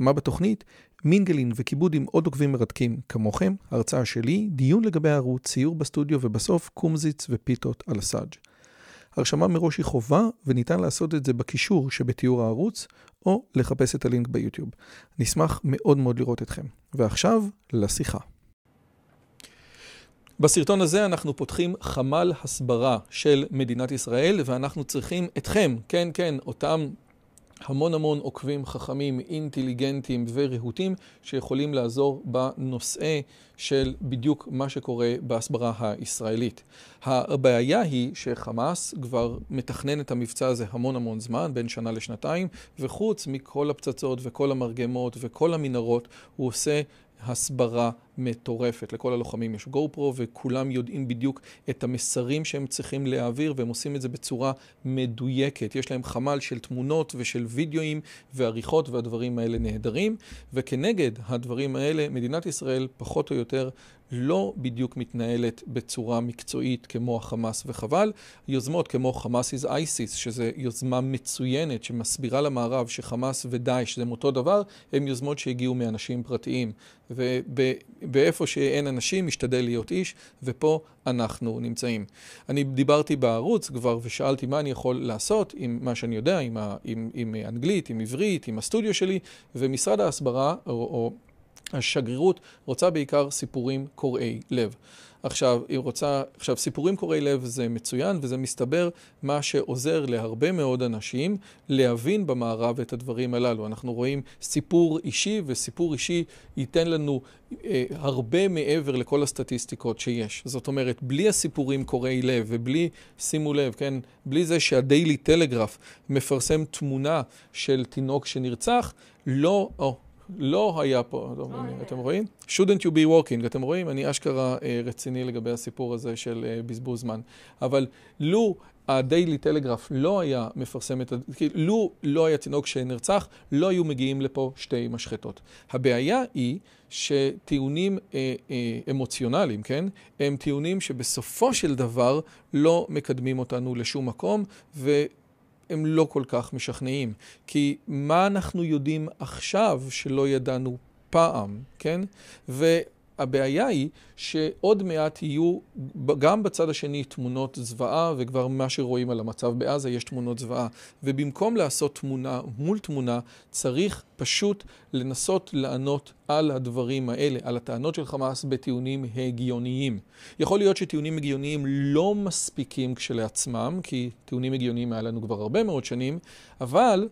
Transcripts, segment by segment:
מה בתוכנית? מינגלין וכיבוד עם עוד עוקבים מרתקים כמוכם, הרצאה שלי, דיון לגבי הערוץ, ציור בסטודיו ובסוף קומזיץ ופיתות על הסאג'. הרשמה מראש היא חובה וניתן לעשות את זה בקישור שבתיאור הערוץ או לחפש את הלינק ביוטיוב. נשמח מאוד מאוד לראות אתכם. ועכשיו לשיחה. בסרטון הזה אנחנו פותחים חמ"ל הסברה של מדינת ישראל ואנחנו צריכים אתכם, כן כן, אותם המון המון עוקבים חכמים, אינטליגנטים ורהוטים שיכולים לעזור בנושא של בדיוק מה שקורה בהסברה הישראלית. הבעיה היא שחמאס כבר מתכנן את המבצע הזה המון המון זמן, בין שנה לשנתיים, וחוץ מכל הפצצות וכל המרגמות וכל המנהרות, הוא עושה הסברה מטורפת. לכל הלוחמים יש גו פרו וכולם יודעים בדיוק את המסרים שהם צריכים להעביר והם עושים את זה בצורה מדויקת. יש להם חמ"ל של תמונות ושל וידאוים ועריכות והדברים האלה נהדרים וכנגד הדברים האלה מדינת ישראל פחות או יותר לא בדיוק מתנהלת בצורה מקצועית כמו החמאס וחבל. יוזמות כמו חמאס is ISIS, שזו יוזמה מצוינת שמסבירה למערב שחמאס ודאעש זה אותו דבר, הן יוזמות שהגיעו מאנשים פרטיים. ובאיפה שאין אנשים משתדל להיות איש, ופה אנחנו נמצאים. אני דיברתי בערוץ כבר ושאלתי מה אני יכול לעשות עם מה שאני יודע, עם, ה, עם, עם אנגלית, עם עברית, עם הסטודיו שלי, ומשרד ההסברה, או, או השגרירות רוצה בעיקר סיפורים קורעי לב. עכשיו, היא רוצה, עכשיו, סיפורים קורעי לב זה מצוין, וזה מסתבר מה שעוזר להרבה מאוד אנשים להבין במערב את הדברים הללו. אנחנו רואים סיפור אישי, וסיפור אישי ייתן לנו אה, הרבה מעבר לכל הסטטיסטיקות שיש. זאת אומרת, בלי הסיפורים קורעי לב, ובלי, שימו לב, כן, בלי זה שהדיילי טלגרף מפרסם תמונה של תינוק שנרצח, לא, או, לא היה פה, אתם רואים? shouldn't you be walking, אתם רואים? אני אשכרה רציני לגבי הסיפור הזה של בזבוז זמן. אבל לו הדיילי טלגרף לא היה מפרסם את ה... לו לא היה תינוק שנרצח, לא היו מגיעים לפה שתי משחטות. הבעיה היא שטיעונים אה, אה, אמוציונליים, כן? הם טיעונים שבסופו של דבר לא מקדמים אותנו לשום מקום, ו... הם לא כל כך משכנעים. כי מה אנחנו יודעים עכשיו שלא ידענו פעם, כן? והבעיה היא שעוד מעט יהיו גם בצד השני תמונות זוועה, וכבר מה שרואים על המצב בעזה יש תמונות זוועה. ובמקום לעשות תמונה מול תמונה, צריך פשוט לנסות לענות על הדברים האלה, על הטענות של חמאס בטיעונים הגיוניים. יכול להיות שטיעונים הגיוניים לא מספיקים כשלעצמם, כי טיעונים הגיוניים היה לנו כבר הרבה מאוד שנים, אבל...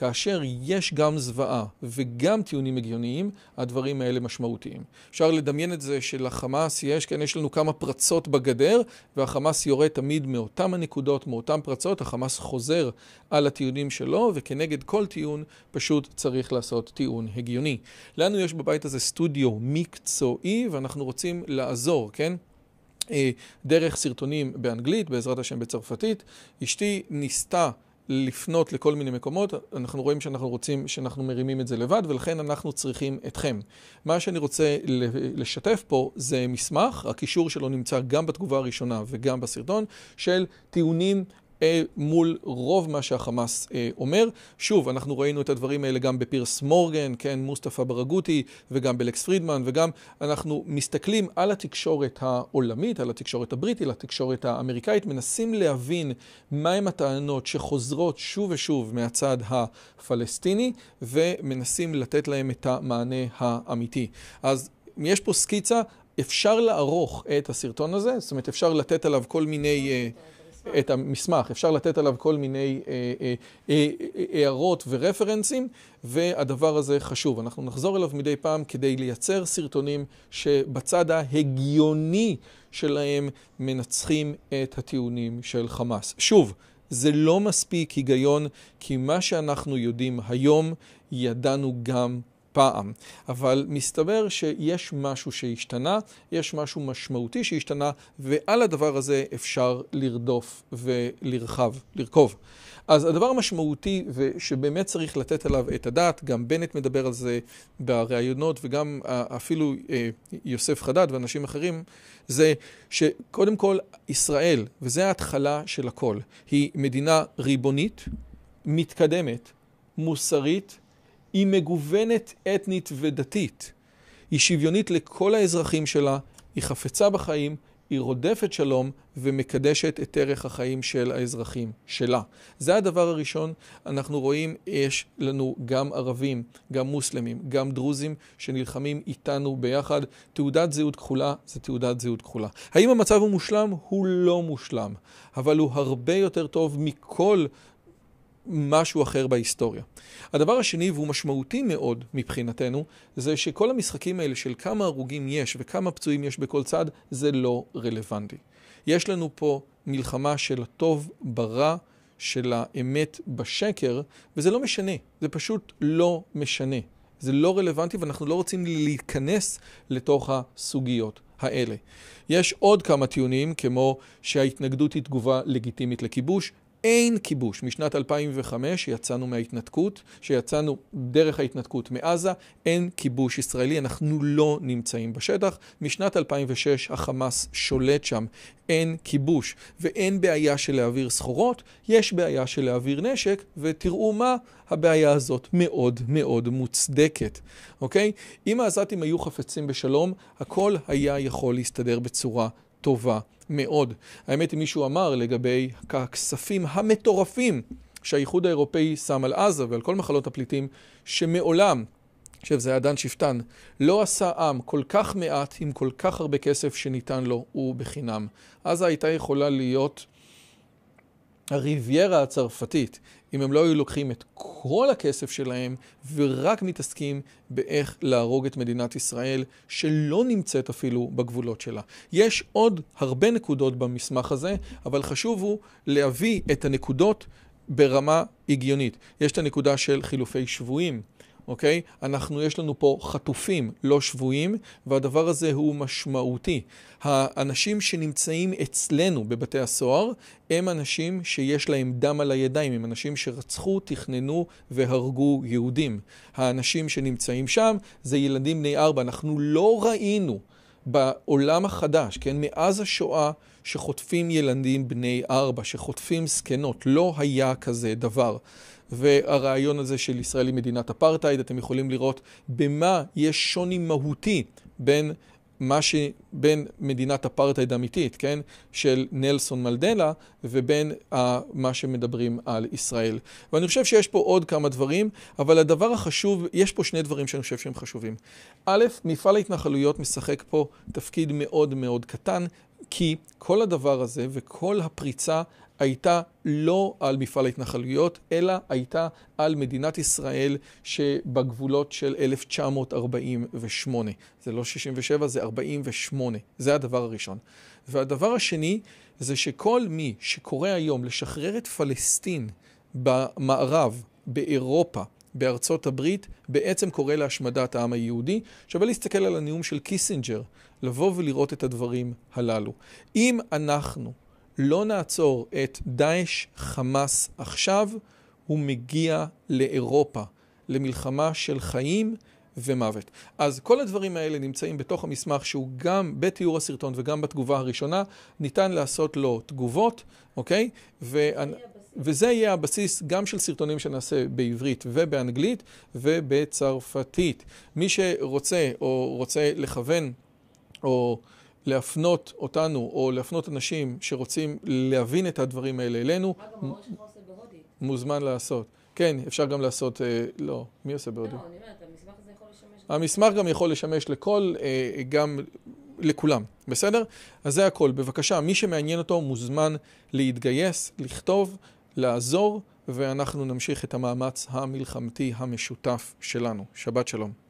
כאשר יש גם זוועה וגם טיעונים הגיוניים, הדברים האלה משמעותיים. אפשר לדמיין את זה שלחמאס יש, כן, יש לנו כמה פרצות בגדר, והחמאס יורה תמיד מאותם הנקודות, מאותם פרצות, החמאס חוזר על הטיעונים שלו, וכנגד כל טיעון פשוט צריך לעשות טיעון הגיוני. לנו יש בבית הזה סטודיו מקצועי, ואנחנו רוצים לעזור, כן? דרך סרטונים באנגלית, בעזרת השם בצרפתית. אשתי ניסתה לפנות לכל מיני מקומות, אנחנו רואים שאנחנו רוצים, שאנחנו מרימים את זה לבד, ולכן אנחנו צריכים אתכם. מה שאני רוצה לשתף פה זה מסמך, הקישור שלו נמצא גם בתגובה הראשונה וגם בסרטון, של טיעונים מול רוב מה שהחמאס אומר. שוב, אנחנו ראינו את הדברים האלה גם בפירס מורגן, כן, מוסטפא ברגותי, וגם בלקס פרידמן, וגם אנחנו מסתכלים על התקשורת העולמית, על התקשורת הבריטית, על התקשורת האמריקאית, מנסים להבין מהם הטענות שחוזרות שוב ושוב מהצד הפלסטיני, ומנסים לתת להם את המענה האמיתי. אז יש פה סקיצה, אפשר לערוך את הסרטון הזה, זאת אומרת אפשר לתת עליו כל מיני... את המסמך, אפשר לתת עליו כל מיני הערות ורפרנסים, והדבר הזה חשוב. אנחנו נחזור אליו מדי פעם כדי לייצר סרטונים שבצד ההגיוני שלהם מנצחים את הטיעונים של חמאס. שוב, זה לא מספיק היגיון, כי מה שאנחנו יודעים היום, ידענו גם פעם. אבל מסתבר שיש משהו שהשתנה, יש משהו משמעותי שהשתנה, ועל הדבר הזה אפשר לרדוף ולרחב, לרכוב. אז הדבר המשמעותי ושבאמת צריך לתת עליו את הדעת, גם בנט מדבר על זה בראיונות וגם אפילו יוסף חדד ואנשים אחרים, זה שקודם כל ישראל, וזו ההתחלה של הכל, היא מדינה ריבונית, מתקדמת, מוסרית, היא מגוונת אתנית ודתית. היא שוויונית לכל האזרחים שלה, היא חפצה בחיים, היא רודפת שלום ומקדשת את ערך החיים של האזרחים שלה. זה הדבר הראשון. אנחנו רואים, יש לנו גם ערבים, גם מוסלמים, גם דרוזים שנלחמים איתנו ביחד. תעודת זהות כחולה זה תעודת זהות כחולה. האם המצב הוא מושלם? הוא לא מושלם, אבל הוא הרבה יותר טוב מכל משהו אחר בהיסטוריה. הדבר השני, והוא משמעותי מאוד מבחינתנו, זה שכל המשחקים האלה של כמה הרוגים יש וכמה פצועים יש בכל צד, זה לא רלוונטי. יש לנו פה מלחמה של הטוב ברע, של האמת בשקר, וזה לא משנה, זה פשוט לא משנה. זה לא רלוונטי ואנחנו לא רוצים להיכנס לתוך הסוגיות האלה. יש עוד כמה טיעונים, כמו שההתנגדות היא תגובה לגיטימית לכיבוש, אין כיבוש. משנת 2005 יצאנו מההתנתקות, שיצאנו דרך ההתנתקות מעזה, אין כיבוש ישראלי, אנחנו לא נמצאים בשטח. משנת 2006 החמאס שולט שם, אין כיבוש ואין בעיה של להעביר סחורות, יש בעיה של להעביר נשק, ותראו מה, הבעיה הזאת מאוד מאוד מוצדקת, אוקיי? אם העזתים היו חפצים בשלום, הכל היה יכול להסתדר בצורה טובה מאוד. האמת היא מישהו אמר לגבי הכספים המטורפים שהאיחוד האירופאי שם על עזה ועל כל מחלות הפליטים, שמעולם, עכשיו זה היה דן שפטן, לא עשה עם כל כך מעט עם כל כך הרבה כסף שניתן לו ובחינם. עזה הייתה יכולה להיות הריביירה הצרפתית, אם הם לא היו לוקחים את כל הכסף שלהם ורק מתעסקים באיך להרוג את מדינת ישראל, שלא נמצאת אפילו בגבולות שלה. יש עוד הרבה נקודות במסמך הזה, אבל חשוב הוא להביא את הנקודות ברמה הגיונית. יש את הנקודה של חילופי שבויים. אוקיי? אנחנו, יש לנו פה חטופים, לא שבויים, והדבר הזה הוא משמעותי. האנשים שנמצאים אצלנו בבתי הסוהר, הם אנשים שיש להם דם על הידיים, הם אנשים שרצחו, תכננו והרגו יהודים. האנשים שנמצאים שם זה ילדים בני ארבע. אנחנו לא ראינו בעולם החדש, כן, מאז השואה, שחוטפים ילדים בני ארבע, שחוטפים זקנות, לא היה כזה דבר. והרעיון הזה של ישראל היא מדינת אפרטהייד, אתם יכולים לראות במה יש שוני מהותי בין מה ש... בין מדינת אפרטהייד אמיתית, כן, של נלסון מלדלה, ובין uh, מה שמדברים על ישראל. ואני חושב שיש פה עוד כמה דברים, אבל הדבר החשוב, יש פה שני דברים שאני חושב שהם חשובים. א', מפעל ההתנחלויות משחק פה תפקיד מאוד מאוד קטן, כי כל הדבר הזה וכל הפריצה הייתה לא על מפעל ההתנחלויות, אלא הייתה על מדינת ישראל שבגבולות של 1948. זה לא 67, זה 48. זה הדבר הראשון. והדבר השני זה שכל מי שקורא היום לשחרר את פלסטין במערב, באירופה, בארצות הברית, בעצם קורא להשמדת העם היהודי. שווה להסתכל על הנאום של קיסינג'ר, לבוא ולראות את הדברים הללו. אם אנחנו לא נעצור את דאעש חמאס עכשיו, הוא מגיע לאירופה, למלחמה של חיים ומוות. אז כל הדברים האלה נמצאים בתוך המסמך שהוא גם בתיאור הסרטון וגם בתגובה הראשונה, ניתן לעשות לו תגובות, אוקיי? ו... וזה יהיה הבסיס גם של סרטונים שנעשה בעברית ובאנגלית ובצרפתית. מי שרוצה או רוצה לכוון או להפנות אותנו או להפנות אנשים שרוצים להבין את הדברים האלה אלינו, מוזמן לעשות. כן, אפשר גם לעשות, אה, לא, מי עושה בהודית? לא, אני אומרת, המסמך הזה יכול לשמש... המסמך גם יכול לשמש לכל, אה, גם לכולם, בסדר? אז זה הכל. בבקשה, מי שמעניין אותו מוזמן להתגייס, לכתוב, לעזור, ואנחנו נמשיך את המאמץ המלחמתי המשותף שלנו. שבת שלום.